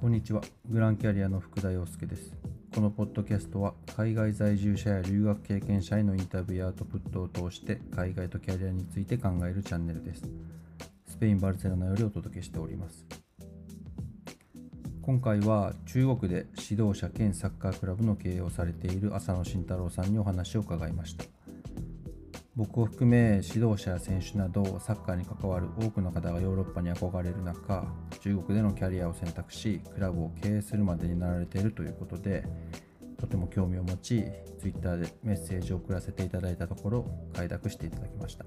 こんにちは。グランキャリアの福田洋介です。このポッドキャストは海外在住者や留学経験者へのインタビューやアウトプットを通して海外とキャリアについて考えるチャンネルです。スペイン・バルセロナよりお届けしております。今回は中国で指導者兼サッカークラブの経営をされている浅野慎太郎さんにお話を伺いました。僕を含め指導者や選手などサッカーに関わる多くの方がヨーロッパに憧れる中中国でのキャリアを選択しクラブを経営するまでになられているということでとても興味を持ち Twitter でメッセージを送らせていただいたところ快諾していただきました。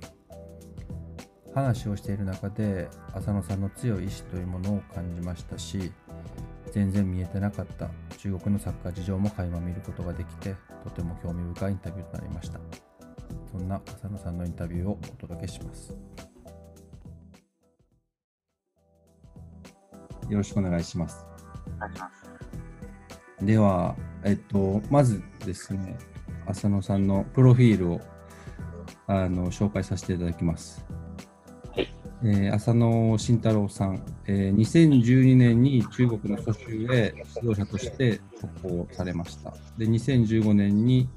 話をしている中で浅野さんの強い意志というものを感じましたし全然見えてなかった中国のサッカー事情も垣間見ることができてとても興味深いインタビューとなりました。そんな浅野さんのインタビューをお届けします。よろしくお願いします。では、えっと、まずですね、浅野さんのプロフィールをあの紹介させていただきます。はい。えー浅野慎太郎さん、えー2012年に中国の蘇州へ指導者として渡航されました。で、2015年に、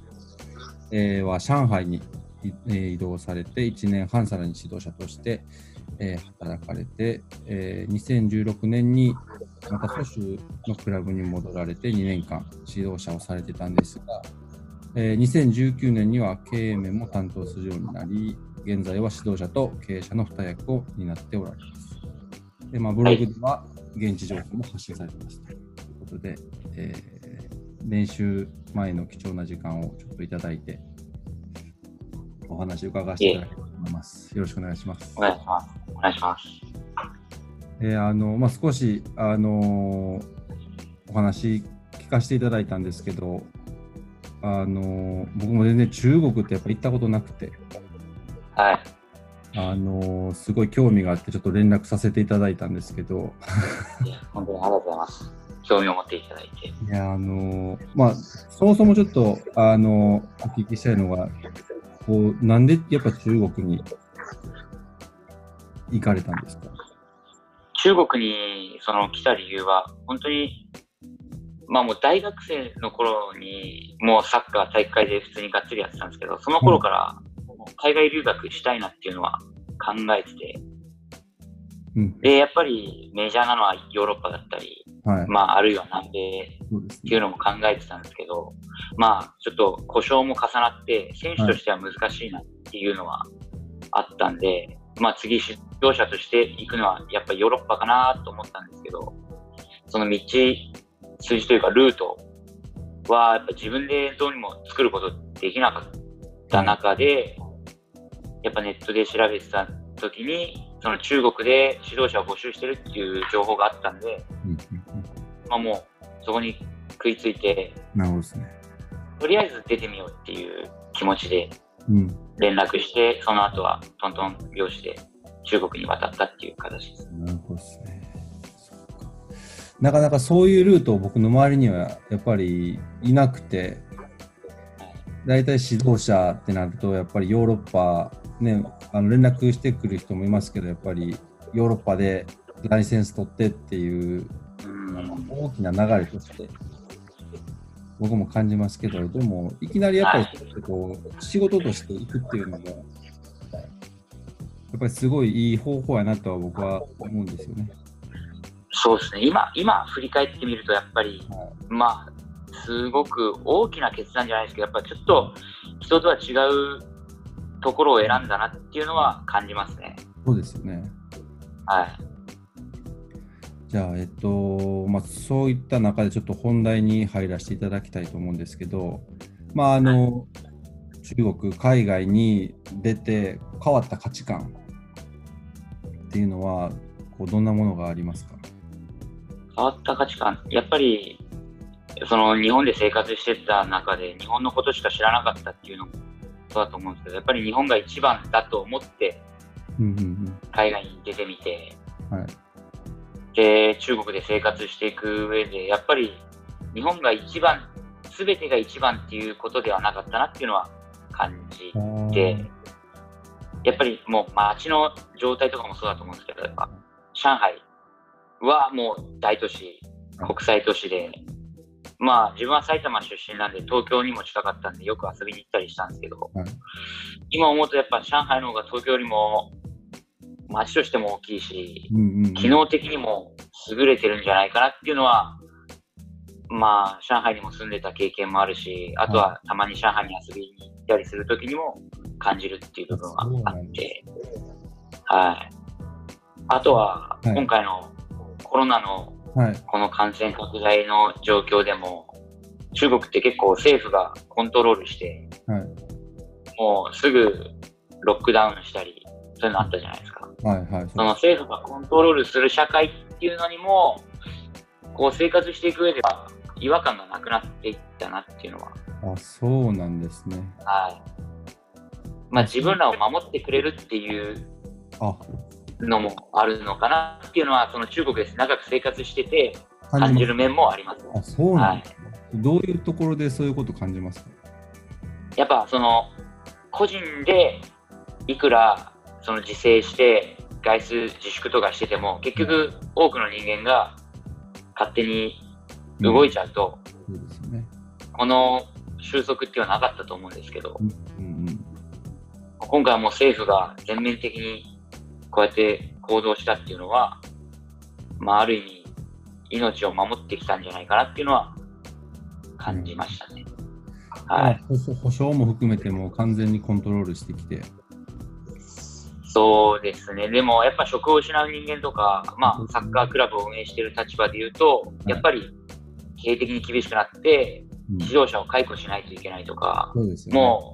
えーは上海に移動されて1年半さらに指導者として、え働かれて、え2016年にまた蘇州のクラブに戻られて2年間指導者をされてたんですが、え2019年には経営面も担当するようになり現在は指導者と経営者の2役を担っておられます。でまあ、ブログでは現地情報も発信されてますということで、えー練習前の貴重な時間をちょっといただいてお話を伺わせていただければと思います。よろしくお願いしますお。願いします。お願いします。えーあのまあ、少し、あのーお話聞かせていただいたんですけど、あのー僕も全然中国ってやっぱ行ったことなくて、はい。あのーすごい興味があってちょっと連絡させていただいたんですけど、いや本当にありがとうございます。興味を持っていただいて。いやあのーまあ、そもそもちょっと、あのーお聞きしたいのが、こうなんでやっぱ中国に行かれたんですか？中国にその来た理由は、本当に、まあもう大学生の頃に、もうサッカー大会で普通にがっつりやってたんですけど、その頃から海外留学したいなっていうのは考えてて、うん、で、やっぱりメジャーなのはヨーロッパだったり、はい、まああるいは南米。っていうのも考えてたんですけど、まあ、ちょっと故障も重なって、選手としては難しいなっていうのはあったんで、まあ次、指導者として行くのはやっぱりヨーロッパかなと思ったんですけど、その道筋というかルートはやっぱ自分でどうにも作ることできなかった中で、やっぱネットで調べてた時に、その中国で指導者を募集してるっていう情報があったんで、うんうんまあもうそこに食いついて、うん、なるほどですね。とりあえず出てみようっていう気持ちでうん連絡して、その後はトントン拍子で中国に渡ったっていう形です。なるほどですね。なかなかそういうルートを僕の周りにはやっぱりいなくて、大体指導者ってなると、やっぱりヨーロッパ、ね、あの連絡してくる人もいますけど、やっぱりヨーロッパでライセンス取ってっていう大きな流れとして、僕も感じますけど、でも、いきなりやっぱりこう仕事としていくっていうのも、やっぱりすごいいい方法やなとは僕は思うんですよね。そうですね、今、今振り返ってみると、やっぱり、はまあ、すごく大きな決断じゃないですけど、やっぱりちょっと人とは違うところを選んだなっていうのは感じますね。そうですよね。はい。じゃあ、えっと、まあ、そういった中でちょっと本題に入らせていただきたいと思うんですけど、まあ、あの、中国、海外に出て変わった価値観っていうのは、こうどんなものがありますか？変わった価値観、やっぱり、その日本で生活してた中で、日本のことしか知らなかったっていうのもそうだと思うんですけど、やっぱり日本が一番だと思って、海外に出てみて。で、中国で生活していく上で、やっぱり日本が一番、すべてが一番っていうことではなかったなっていうのは感じて、やっぱりもう街の状態とかもそうだと思うんですけど、やっぱ上海はもう大都市国際都市で、まあ自分は埼玉出身なんで東京にも近かったんでよく遊びに行ったりしたんですけど、はい今思うとやっぱ上海の方が東京よりも街としても大きいし、うんうんうん。機能的にも優れてるんじゃないかなっていうのは、まあ上海にも住んでた経験もあるし、あとはたまに上海に遊びに行ったりするときにも感じるっていう部分はあって、はい。あとははい。今回のコロナのはい。この感染拡大の状況でも、中国って結構政府がコントロールして、はいもうすぐロックダウンしたり、そういうのあったじゃないですか。はいはい。その政府がコントロールする社会っていうのにも、こう生活していく上では違和感がなくなっていったなっていうのは、あ、そうなんですね。はい。まあ自分らを守ってくれるっていうあ、のもあるのかなっていうのは、その中国です。長く生活してて感じまる面もあります。あ、そうなんですね。どういうところでそういうこと感じますか？やっぱその個人でいくらその自制して外出自粛とかしてても結局多くの人間が勝手に動いちゃうと、そうですよね。この収束っていうのはなかったと思うんですけどうんうん。今回はもう政府が全面的にこうやって行動したっていうのは、まあ、ある意味命を守ってきたんじゃないかなっていうのは感じましたね。はい、保証も含めてもう完全にコントロールしてきて。そうですね、でもやっぱ職を失う人間とか、まあ、サッカークラブを運営している立場で言うと、やっぱり経営的に厳しくなって、うん指導者を解雇しないといけないとか、そうですよね。もう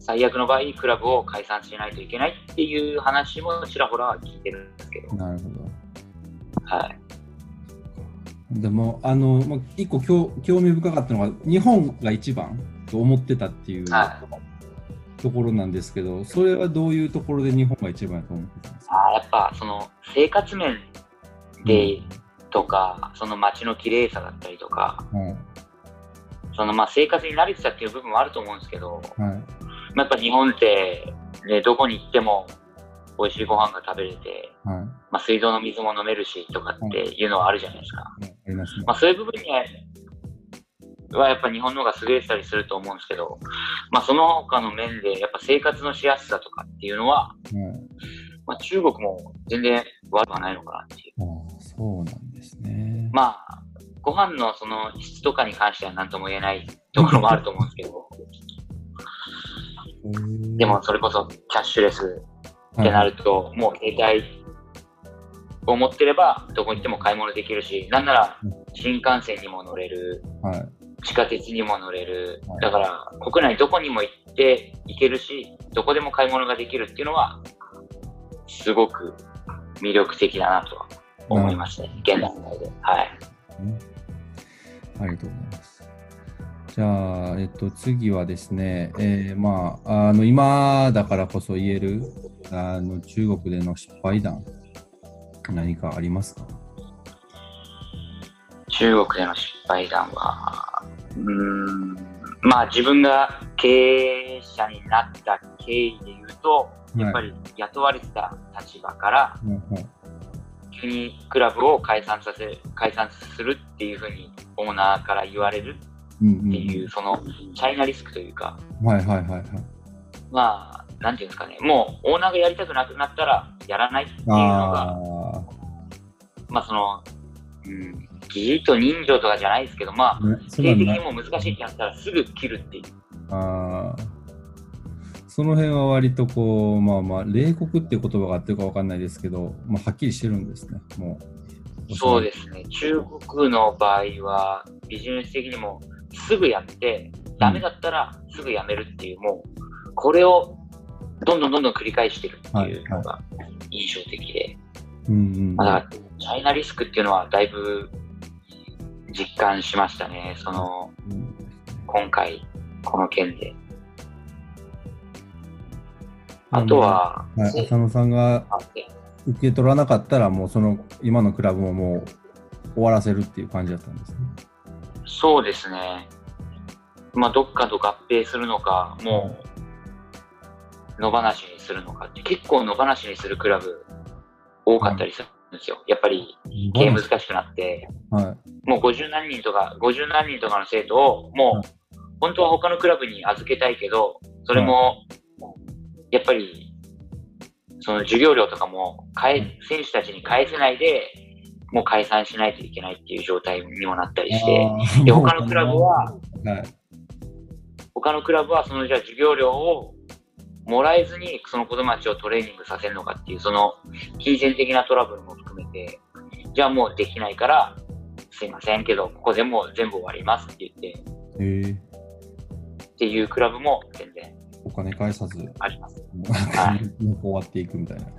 最悪の場合、クラブを解散しないといけないっていう話もちらほら聞いてるんですけど、なるほど。はい、でも、あの、まあ、一個興興味深かったのが、日本が一番と思ってたっていうはところなんですけど、それはどういうところで日本が一番やと思ってたんですか？あーやっぱその生活面でとか、その街の綺麗さだったりとか、はい。そのまあ生活に慣れてたっていう部分もあると思うんですけど、はい。まあやっぱ日本って、ね、どこに行っても美味しいご飯が食べれて、はい。まあ、水道の水も飲めるしとかっていうのはあるじゃないですか。ありますね。まあ、そういう部分にははやっぱ日本の方が優れてたりすると思うんですけど、まあ、その他の面でやっぱ生活のしやすさとかっていうのは、はい。まあ、中国も全然悪くはないのかなっていう。ああ、そうなんですね。まあ、ご飯のその質とかに関しては何とも言えないところもあると思うんですけど、でもそれこそキャッシュレスってなると、もう携帯を持ってれば、どこに行っても買い物できるし、なんなら新幹線にも乗れる、はい。はい。地下鉄にも乗れるはい、だから国内どこにも行って行けるし、どこでも買い物ができるっていうのは、すごく魅力的だなとは思いますね、現段階で。はい。ねありがとうございます。じゃあ、えっと、次はですね、えーまあ、あの今だからこそ言えるあの中国での失敗談、何かありますか？中国での失敗談は、うーん、まあ自分が経営者になった経緯で言うと、やっぱり雇われてた立場から、急にクラブを解散させ、解散するっていうふうにオーナーから言われるっていう、そのチャイナリスクというか、はいはいはいはい。まあ、なんていうんですかね、もうオーナーがやりたくなくなったらやらないっていうのあが、まあその、うん、義理と人情とかじゃないですけど、まあ、経営的にもう難しいってなったらすぐ切るっていう。あーその辺は割とこう、まあまあ、冷酷っていう言葉があってるかわかんないですけど、まあ、はっきりしてるんですね、もう。そうですね。中国の場合は、ビジネス的にもすぐやって、ダメだったらすぐやめるっていう、もう、これをどんどんどんどん繰り返してるっていうのが印象的で。うんだから、チャイナリスクっていうのはだいぶ実感しましたね。その、うん今回、この件で。あとは、はい、浅野さんが受け取らなかったら、もうその今のクラブももう終わらせるっていう感じだったんですね。そうですね。まあ、どっかと合併するのか、もう、野放しにするのかって、結構野放しにするクラブ多かったりすですよ。やっぱり経営難しくなって、はい。もう50何人とか、50何人とかの生徒を、もう、本当は他のクラブに預けたいけど、それも、やっぱり、その授業料とかも選手たちに返せないで、もう解散しないといけないっていう状態にもなったりして、で他のクラブは、はい。他のクラブはそのじゃあ授業料をもらえずにその子供たちをトレーニングさせるのかっていうその金銭的なトラブルも含めてじゃあもうできないからすいませんけどここでもう全部終わりますって言ってえー、っていうクラブも全然お金返さず、あります。はい、終わっていくみたいな。ま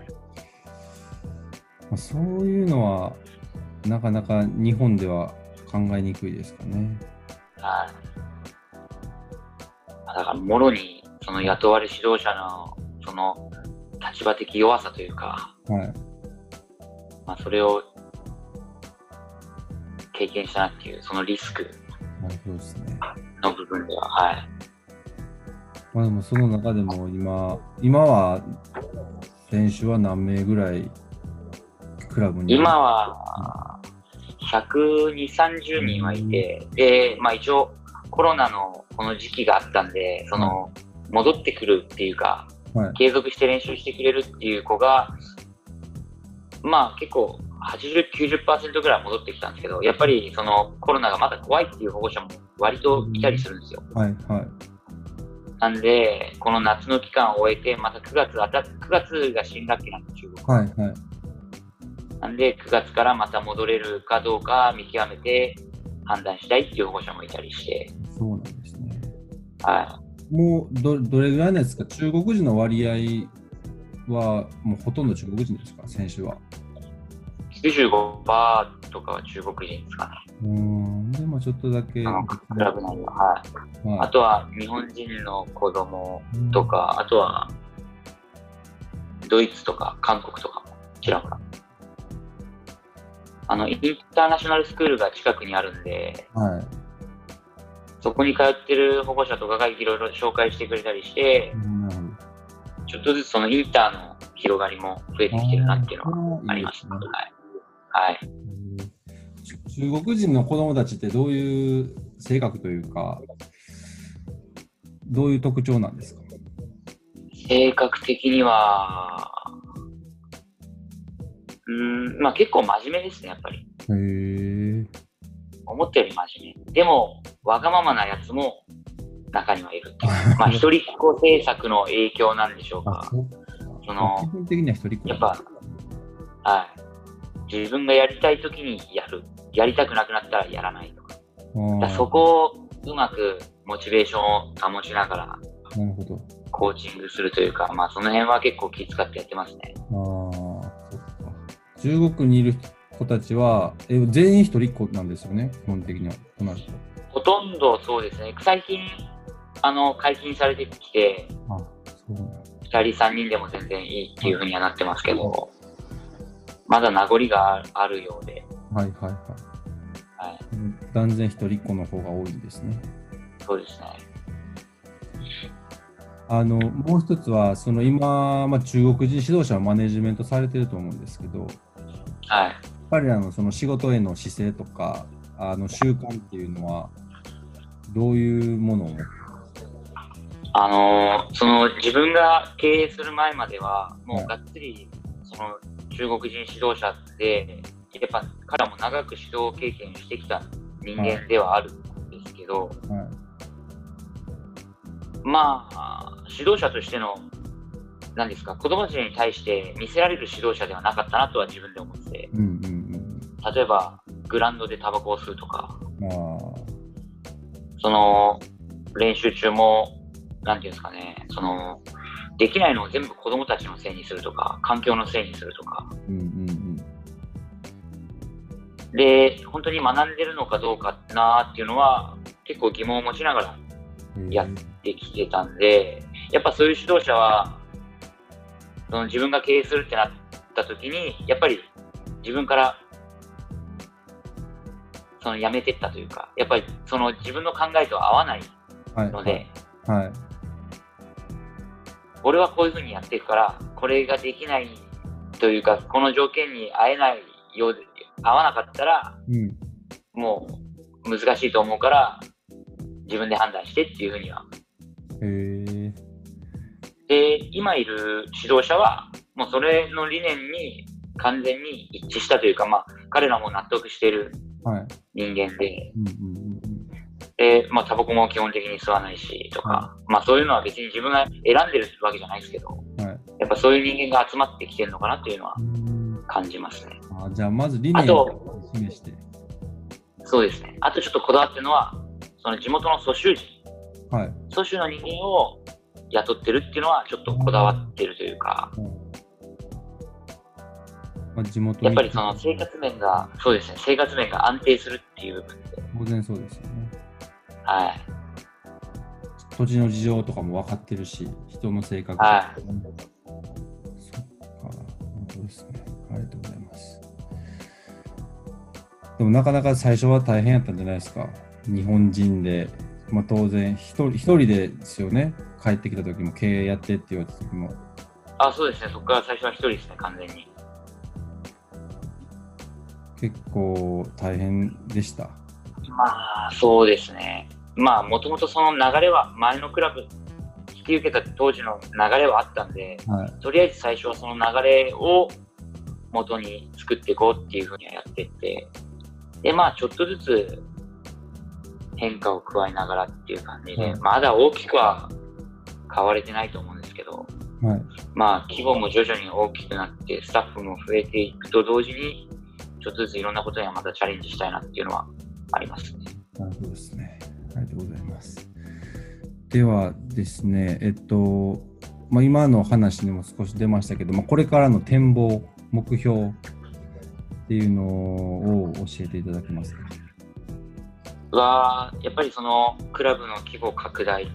あ、そういうのは、なかなか日本では考えにくいですかね。はい。だからもろにその雇われ指導者のその立場的弱さというか、はい。まあ、それを経験したなっていうそのリスクなるほどですね。の部分では、はい。まあでもその中でも今、今は選手は何名ぐらいクラブに？今は120、30人はいて、で、まあ一応コロナのこの時期があったんで、その、戻ってくるっていうか、はい。継続して練習してくれるっていう子が、まあ結構80、90%ぐらい戻ってきたんですけど、やっぱりそのコロナがまだ怖いっていう保護者も割といたりするんですよ。はい。はい。なんで、この夏の期間を終えて、また9月あた、9月が新学期なんで、中国。はい。はい。なんで、9月からまた戻れるかどうか見極めて判断したいっていう保護者もいたりして、そうなんですね。はもうどどれぐらいなんですか？中国人の割合はもうほとんど中国人ですか？選手は。い。95%とかは中国人ですかね。うーん。でもちょっとだけ。あのクラブ内は。はい。はいあとは日本人の子供とか、あとはドイツとか韓国とかもちらほら。あの、インターナショナルスクールが近くにあるんで、はい。そこに通ってる保護者とかがいろいろ紹介してくれたりしてう、んちょっとずつそのインターの広がりも増えてきてるなっていうのはありますねはい。はい。中国人の子供たちってどういう性格というか、どういう特徴なんですか？性格的には、うーん、まあ結構真面目ですね、やっぱり。へえ。思ったより真面目。でも、わがままなやつも中にはいるっていう。まあ、一人っ子政策の影響なんでしょうか。あその基本的には一人っ子やっぱはい。自分がやりたい時にやる。やりたくなくなったらやらないとか。からそこをうまくモチベーションを保ちながらなるほど。コーチングするというか、まあその辺は結構気遣ってやってますね。あ。中国にいる子たちは、え全員一人っ子なんですよね、基本的には。となると。ほとんどそうですね。最近、あの、解禁されてきて、あそうなんだ2人3人でも全然いいっていう風にはなってますけど、まだ名残があるようで、はいはいはい。はい、うん断然一人っ子の方が多いんですね。そうですね。あの、もう一つは、その今、まあ、中国人指導者をマネジメントされてると思うんですけど、はい。彼らのその仕事への姿勢とか、あの習慣っていうのは、どういうものを？あのーその自分が経営する前までは、もはい。うがっつり、その中国人指導者って、やっぱ彼らも長く指導経験してきた人間ではあるんですけど、はい。まあ、指導者としての、何ですか、子供たちに対して見せられる指導者ではなかったなとは自分で思ってて、うんうん例えば、グラウンドでタバコを吸うとか、その、練習中も、なんていうんですかね、その、できないのを全部子供たちのせいにするとか、環境のせいにするとか、あ、うんうん。で、本当に学んでるのかどうかなっていうのは、結構疑問を持ちながらうん。やできてたんで、やっぱそういう指導者は、その自分が経営するってなった時に、やっぱり自分から、そのやめてったというか、やっぱりその自分の考えとは合わないはいので、はい。俺はこういうふうにやっていくから、これができないというか、この条件に合えないようで、合わなかったら、うん。もう難しいと思うから、自分で判断してっていうふうには。で、今いる指導者は、もうそれの理念に完全に一致したというか、まあ、彼らも納得しているはい。人間で、で、まあ、タバコも基本的に吸わないし、とか、まあ、そういうのは別に自分が選んでるわけじゃないですけど、うん。はい。やっぱそういう人間が集まってきてるのかなっていうのはうん感じますね。あじゃあ、まず理念を示して。そうですね。あとちょっとこだわってるのは、その地元の蘇州人、はい。蘇州の人間を雇ってるっていうのはちょっとこだわってるというか、まあ、地元にやっぱりその生活面が、そうですね、生活面が安定するっていう部分で、当然そうですよね。はい。土地の事情とかも分かってるし、人の性格はそっか、なるほどですね。ありがとうございます。でもなかなか最初は大変やったんじゃないですか。日本人で、まあ、当然一人、一人でですよね。帰ってきた時も経営やってって言われた時も。あ、そうですね、そこから最初は一人ですね、完全に。結構大変でした？まあ、そうですね。まあ、もともとその流れは、前のクラブ、引き受けた当時の流れはあったんで、はい。とりあえず最初はその流れを元に作っていこうっていうふうにはやってって、で、まあ、ちょっとずつ変化を加えながらっていう感じで、うんまだ大きくは変われてないと思うんですけど、はい。まあ、規模も徐々に大きくなって、スタッフも増えていくと同時に、ちょっとずついろんなことにはまたチャレンジしたいなっていうのはありますね。なるほどですね。ありがとうございます。ではですね、えっと、まあ、今の話にも少し出ましたけど、まあ、これからの展望、目標っていうのを教えていただけますか？は、やっぱりそのクラブの規模拡大っ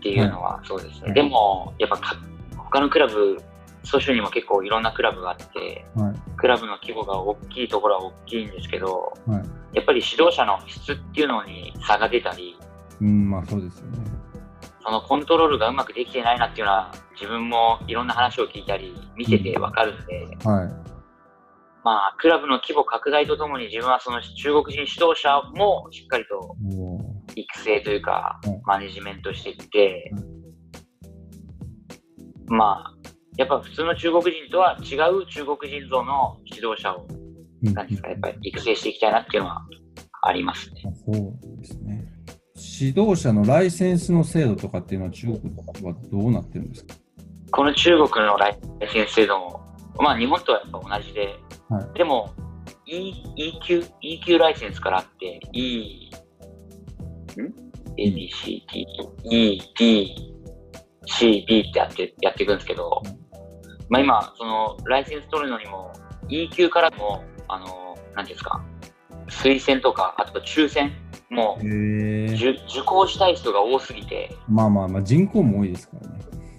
ていうのはそうですね。はいでも、やっぱか他のクラブ、蘇州にも結構いろんなクラブがあって、はい。クラブの規模が大きいところは大きいんですけど、はい。やっぱり指導者の質っていうのに差が出たり、うん、まあそうですよね。そのコントロールがうまくできてないなっていうのは、自分もいろんな話を聞いたり、見ててわかるんで、はい。まあ、クラブの規模拡大とともに自分はその中国人指導者もしっかりとも育成というかうん、マネジメントしていって、まあ、やっぱ普通の中国人とは違う中国人像の指導者を、なんですか、やっぱり育成していきたいなっていうのはありますね。そうですね。指導者のライセンスの制度とかっていうのは中国はどうなってるんですか？この中国のライセンス制度も、まあ日本とはやっぱ同じで、はいでも、E、EQ、EQ ライセンスからあって、E、ん ?A, B, C, D, E, D, C, B ってやって、やっていくんですけど、うんまあ今、その、ライセンス取るのにも、EQ からも、あの、なんていうんですか、推薦とか、あと抽選もへえ受受講したい人が多すぎて、まあまあまあ人口も多いですからね。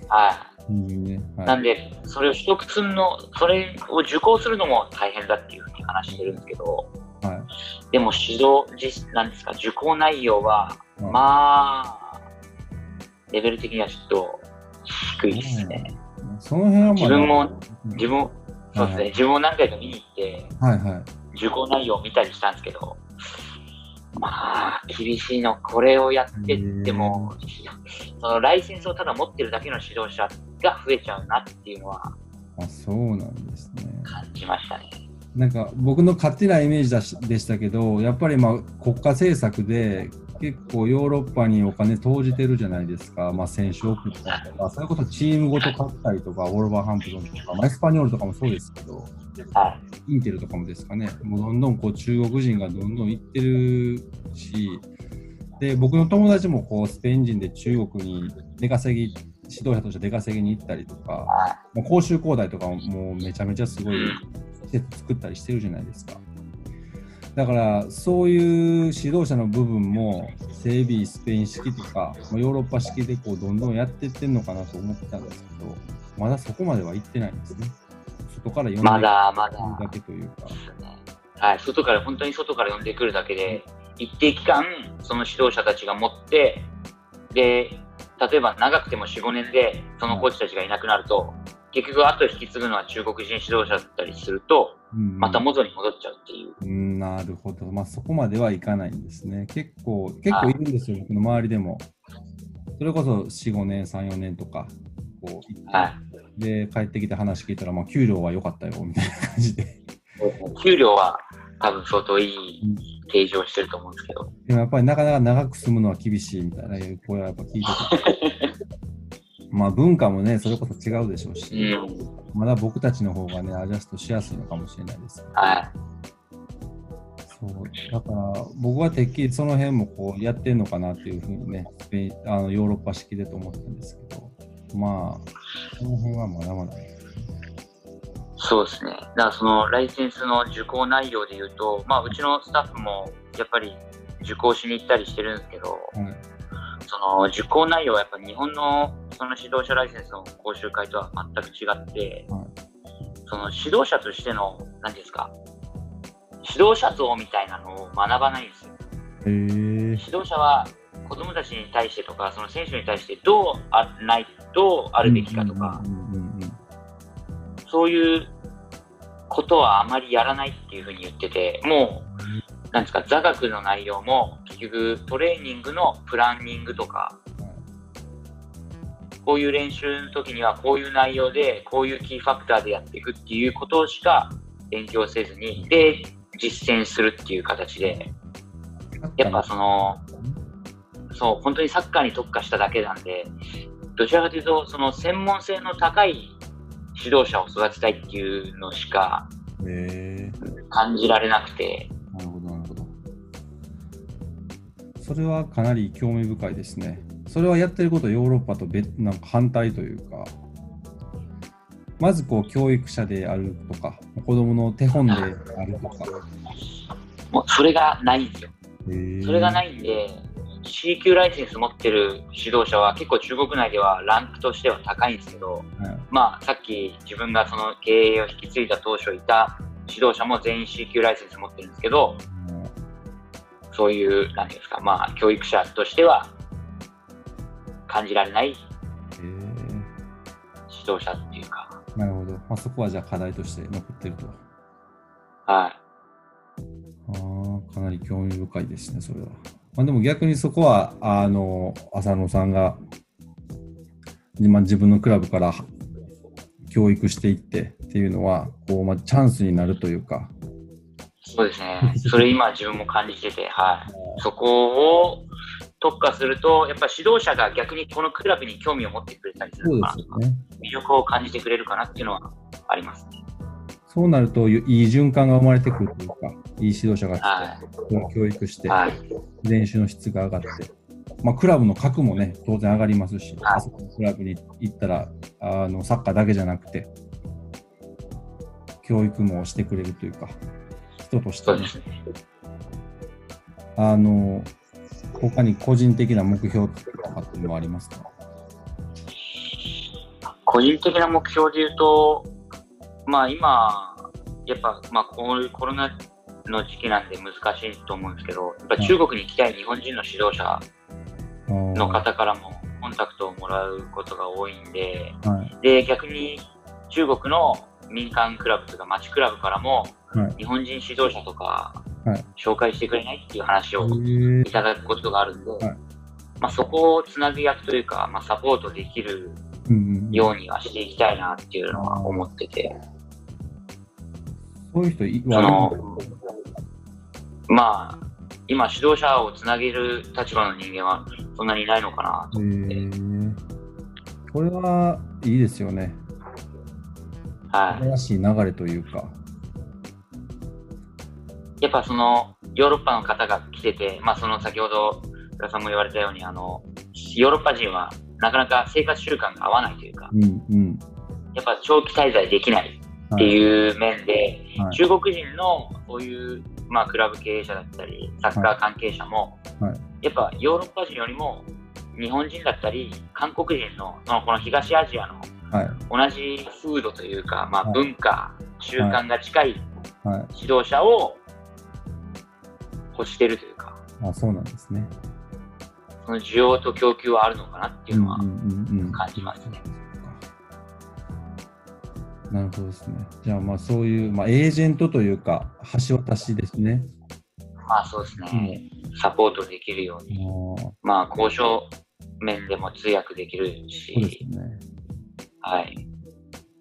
はい。うんね。はい。なんで、それを取得するの、それを受講するのも大変だっていうふうに話してるんですけど、はい。でも指導実、なんですか、受講内容は、うんまあ、レベル的にはちょっと低いですね。その辺はまあ自分も、うん自分、そうですね、はい自分も何回か見に行って、はいはい。受講内容を見たりしたんですけど、まあ、厳しいの、これをやってっても、そのライセンスをただ持ってるだけの指導者が増えちゃうなっていうのはあ、そうなんですね。感じましたね。なんか僕の勝手なイメージだしでしたけど、やっぱりまあ国家政策で結構ヨーロッパにお金投じてるじゃないですか、まあ、選手を送ったりとか、それこそチームごと買ったりとか、ウォルバーハンプトンとか、まあ、エスパニョールとかもそうですけど、はい。インテルとかもですかね、もうどんどんこう中国人がどんどん行ってるし、で僕の友達もこうスペイン人で中国に出稼ぎ、指導者として出稼ぎに行ったりとか、はもう甲州工大とかももうめちゃめちゃすごい作ったりしてるじゃないですか。だからそういう指導者の部分も整備スペイン式とかまあヨーロッパ式でこうどんどんやっていってんのかなと思ってたんですけどまだそこまでは行ってないんですね。外から読んでまだまだくるだけというか。ですね。はい、外から、本当に外から呼んでくるだけで、一定期間、その指導者たちが持って、で、例えば長くても4、5年で、そのコーチたちがいなくなると、結局後引き継ぐのは中国人指導者だったりすると、うんまた元に戻っちゃうっていう。うん、なるほど。まあ、そこまではいかないんですね。結構、結構いるんですよ、僕の周りでも。それこそ4、5年、3、4年とか、こう、はい。で、帰ってきて話聞いたら、まあ、給料は良かったよ、みたいな感じで。給料は多分相当いい提示をしてると思うんですけど。でもやっぱりなかなか長く住むのは厳しいみたいな声はやっぱ聞いてて。まあ、文化もね、それこそ違うでしょううし、ん。まだ僕たちの方がね、アジャストしやすいのかもしれないです。はそうだから僕はてっきりその辺もこうやってんのかなっていうふうにね、あのヨーロッパ式でと思ったんですけど、まあ、その辺はまだまだ。そうですね。だからそのライセンスの受講内容で言うと、まあうちのスタッフもやっぱり受講しに行ったりしてるんですけど、はいその受講内容はやっぱ日本のその指導者ライセンスの講習会とは全く違って、はい。その指導者としての、何ですか、指導者像みたいなのを学ばないんですよ。指導者は子供たちに対してとか、その選手に対してどうあない、どうあるべきかとか、そういうことはあまりやらないっていうふうに言ってて、もう、なんですか、座学の内容も結局トレーニングのプランニングとか、こういう練習の時にはこういう内容で、こういうキーファクターでやっていくっていうことしか勉強せずに、で、実践するっていう形で、やっぱその、そう、本当にサッカーに特化しただけなんで、どちらかというと、その専門性の高い指導者を育てたいっていうのしか感じられなくて、なるそれはかなり興味深いですね。それはやってることヨーロッパと別なんか反対というか、まずこう教育者であるとか、子供の手本であるとか。もうそれがないんですよ。それがないんで、C 級ライセンス持ってる指導者は結構中国内ではランクとしては高いんですけど、はいまあさっき自分がその経営を引き継いだ当初いた指導者も全員 C 級ライセンス持ってるんですけど、そういう、なんですか、まあ教育者としては感じられない指導者っていうか、なるほど。まあ、そこはじゃあ課題として残ってると。はい。ああ、かなり興味深いですね、それは。まあ、でも逆にそこは、あの、浅野さんが、まあ、自分のクラブから教育していってっていうのは、こう、まあ、チャンスになるというか、そうですね。それ今自分も感じてて、はい。そこを特化すると、やっぱ指導者が逆にこのクラブに興味を持ってくれたりするかなですよね。魅力を感じてくれるかなっていうのはありますね。そうなると、いい循環が生まれてくるというか、いい指導者がは来て、それを教育して、はい。練習の質が上がって、まあ、クラブの格もね、当然上がりますし、はいあそこのクラブに行ったらあの、サッカーだけじゃなくて、教育もしてくれるというか、人としてね、そうですね。あの、他に個人的な目標とかっていうのはありますか？個人的な目標で言うと、まあ今、やっぱ、まあこういうコロナの時期なんで難しいと思うんですけど、やっぱ中国に行きたい日本人の指導者のの方からもコンタクトをもらうことが多いんで、はい。で、逆に中国の民間クラブとか町クラブからも、はい。日本人指導者とかはい。紹介してくれないっていう話をいただくことがあるんで、はい。まあ、そこをつなぐ役というか、まあ、サポートできるようにはしていきたいなっていうのは思ってて、そういう人いそのまあ、今指導者をつなげる立場の人間はそんなにいないのかなとへ思って、ー。これはいいですよね。はい。新しい流れというか。やっぱそのヨーロッパの方が来てて、まあ、その先ほど浦さんも言われたようにあのヨーロッパ人はなかなか生活習慣が合わないというかうんうん。やっぱ長期滞在できないっていう面で、はい中国人のそういう、まあ、クラブ経営者だったりサッカー関係者も、はいやっぱヨーロッパ人よりも日本人だったり韓国人のそのこの東アジアのはい。同じ風土というか、まあ、はい文化、習慣が近いはい。指導者を欲してるというか、あ、そうなんですね。その需要と供給はあるのかなっていうのはうんうんうんうん感じますね。なるほどですね。じゃあ、まあそういう、まあ、エージェントというか、橋渡しですね。まあそうですね、サポートできるように、まあ交渉面でも通訳できるし、ね。はい。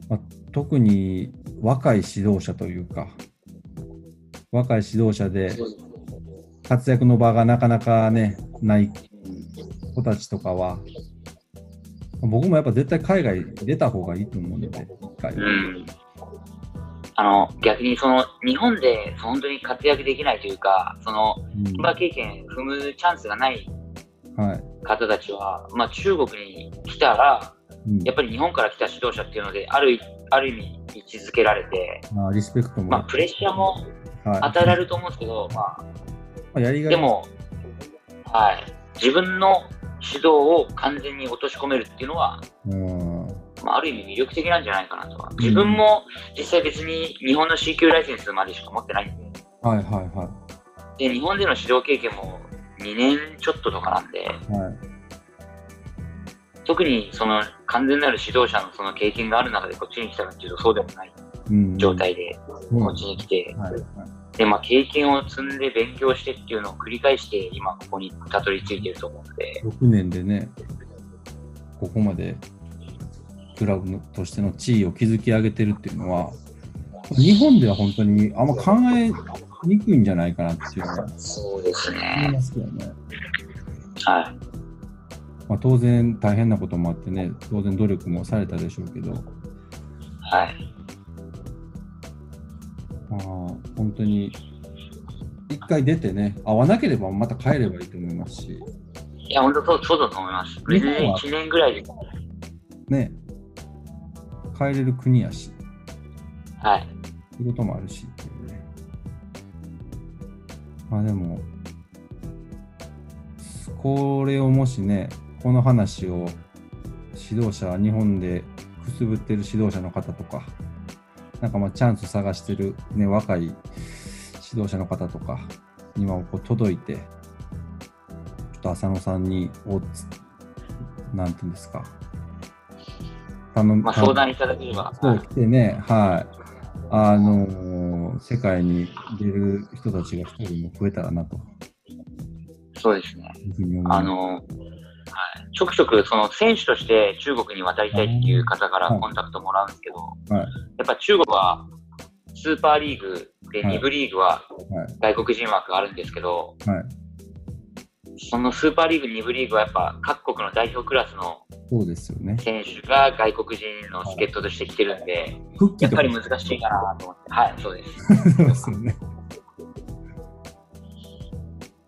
まあ、特に若い指導者というか、若い指導者で活躍の場がなかなかね、ない子たちとかは、僕もやっぱ絶対海外出た方がいいと思うので、一回。うん。あの、逆にその、日本で本当に活躍できないというか、その、うん現場経験踏むチャンスがないはい方たちは、まあ中国に来たら、うんやっぱり日本から来た指導者っていうので、あるある意味位置づけられて、まあ、リスペクトも、まあプレッシャーもはい。与えられると思うんですけど、まあ、まあ、やりがい。でも、はい、自分の指導を完全に落とし込めるっていうのは、うん、まあ、ある意味魅力的なんじゃないかなとは。自分も実際別に日本の C 級ライセンスまでしか持ってないんで、はいはいはで日本での指導経験も2年ちょっととかなんで、い。はい特にその完全なる指導者のその経験がある中でこっちに来たかっていうとそうでもないうん、状態でうんこっちに来て、で、まあ、経験を積んで勉強してっていうのを繰り返して今ここにたどり着いてると思うので、6年でね、ここまでクラブのとしての地位を築き上げてるっていうのは、日本では本当にあんま考えにくいんじゃないかなっていうのはそうです思いね。ますけどね。はい。まあ、当然大変なこともあってね、当然努力もされたでしょうけど、はい。まあ、本当に一回出てね、合わなければまた帰ればいいと思いますし、いや、本当そうそうだと思います。別に日本は1年ぐらいで、ね、帰れる国やし、はい。そういうこともあるしっていうね。まあでも、これをもしね、この話を指導者、日本でくすぶってる指導者の方とか、なんかまあチャンス探してる、ね、若い指導者の方とかにもこう届いて、ちょっと浅野さんに、おつなんていうんですか、頼むまあ、相談いただければ。そう来てね、はい。あのー世界に出る人たちが一人も増えたらなとそうですね。あの、はい、ちょくちょくその選手として中国に渡りたいっていう方からはいコンタクトもらうんですけど、はい。やっぱ中国はスーパーリーグではい。2部リーグははい。外国人枠があるんですけど、はい。そのスーパーリーグ2部リーグはやっぱ各国の代表クラスのそうですよね。選手が外国人の助っ人として来てるんで、やっぱり難しいかなと思って。はい、そうです。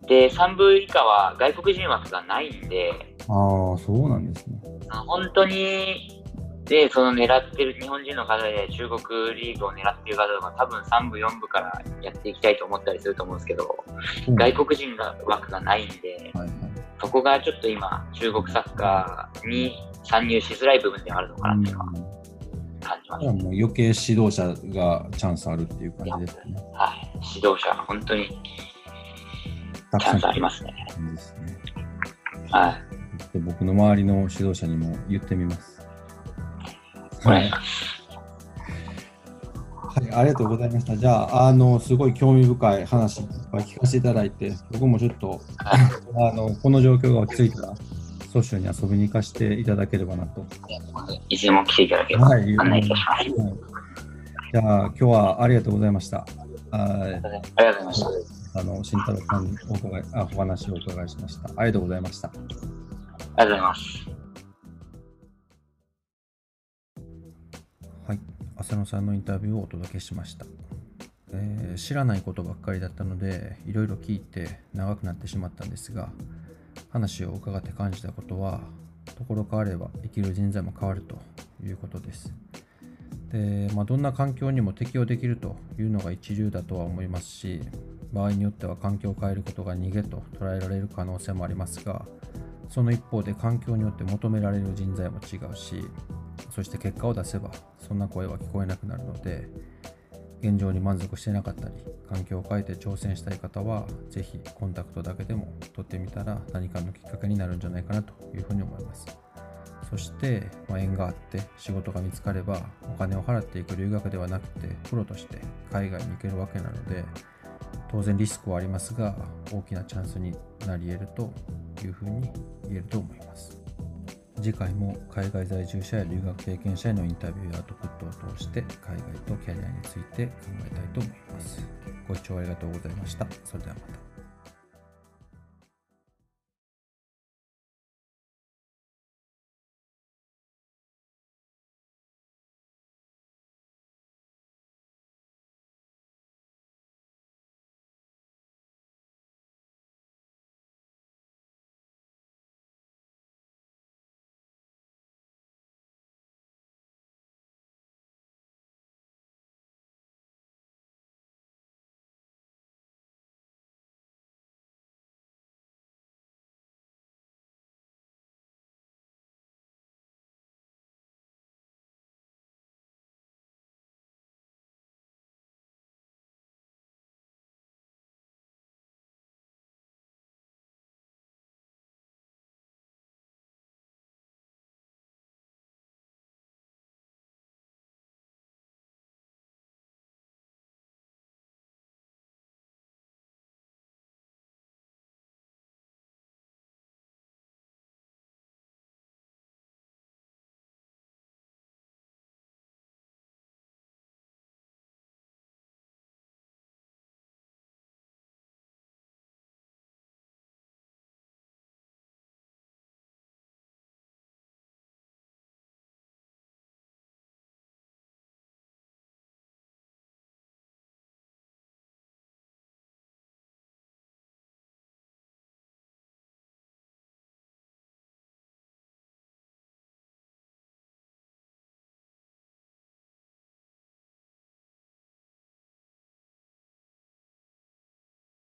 で、3部以下は外国人枠がないんで、ああ、そうなんですね。本当に、で、その狙ってる日本人の方で中国リーグを狙ってる方とか多分3部、4部からやっていきたいと思ったりすると思うんですけど、うん外国人が枠がないんで、はいはい。そこがちょっと今、中国サッカーに参入しづらい部分ではあるのかなっていうのはうん感じます。じゃあもう余計指導者がチャンスあるっていう感じですね。はい、指導者、本当にたチャンスありますね。ですね。はい。と僕の周りの指導者にも言ってみます。おはい。はい、ありがとうございました。じゃあ、あの、すごい興味深い話いっぱい聞かせていただいて、僕もちょっと、はいあの、この状況が落ち着いたら、蘇州に遊びに行かせていただければなと。いつでも来ていただければはい案内いたします。はいじゃあ、今日はありがとうございました。はいありがとうございました。あの、慎太郎さんにお伺いあお話をお伺いしました。ありがとうございました。ありがとうございます。はい、浅野さんのインタビューをお届けしました、えー知らないことばっかりだったのでいろいろ聞いて長くなってしまったんですが話を伺って感じたことはところ変われば生きる人材も変わるということです。で、まあ、どんな環境にも適応できるというのが一流だとは思いますし場合によっては環境を変えることが逃げと捉えられる可能性もありますがその一方で環境によって求められる人材も違うしそして結果を出せばそんな声は聞こえなくなるので現状に満足してなかったり環境を変えて挑戦したい方はぜひコンタクトだけでも取ってみたら何かのきっかけになるんじゃないかなというふうに思います。そそして、まあ、縁があって仕事が見つかればお金を払っていく留学ではなくてプロとして海外に行けるわけなので当然リスクはありますが大きなチャンスになり得るというふうに言えると思います。次回も海外在住者や留学経験者へのインタビューやアウトプットを通して海外とキャリアについて考えたいと思います。ご視聴ありがとうございました。それではまた。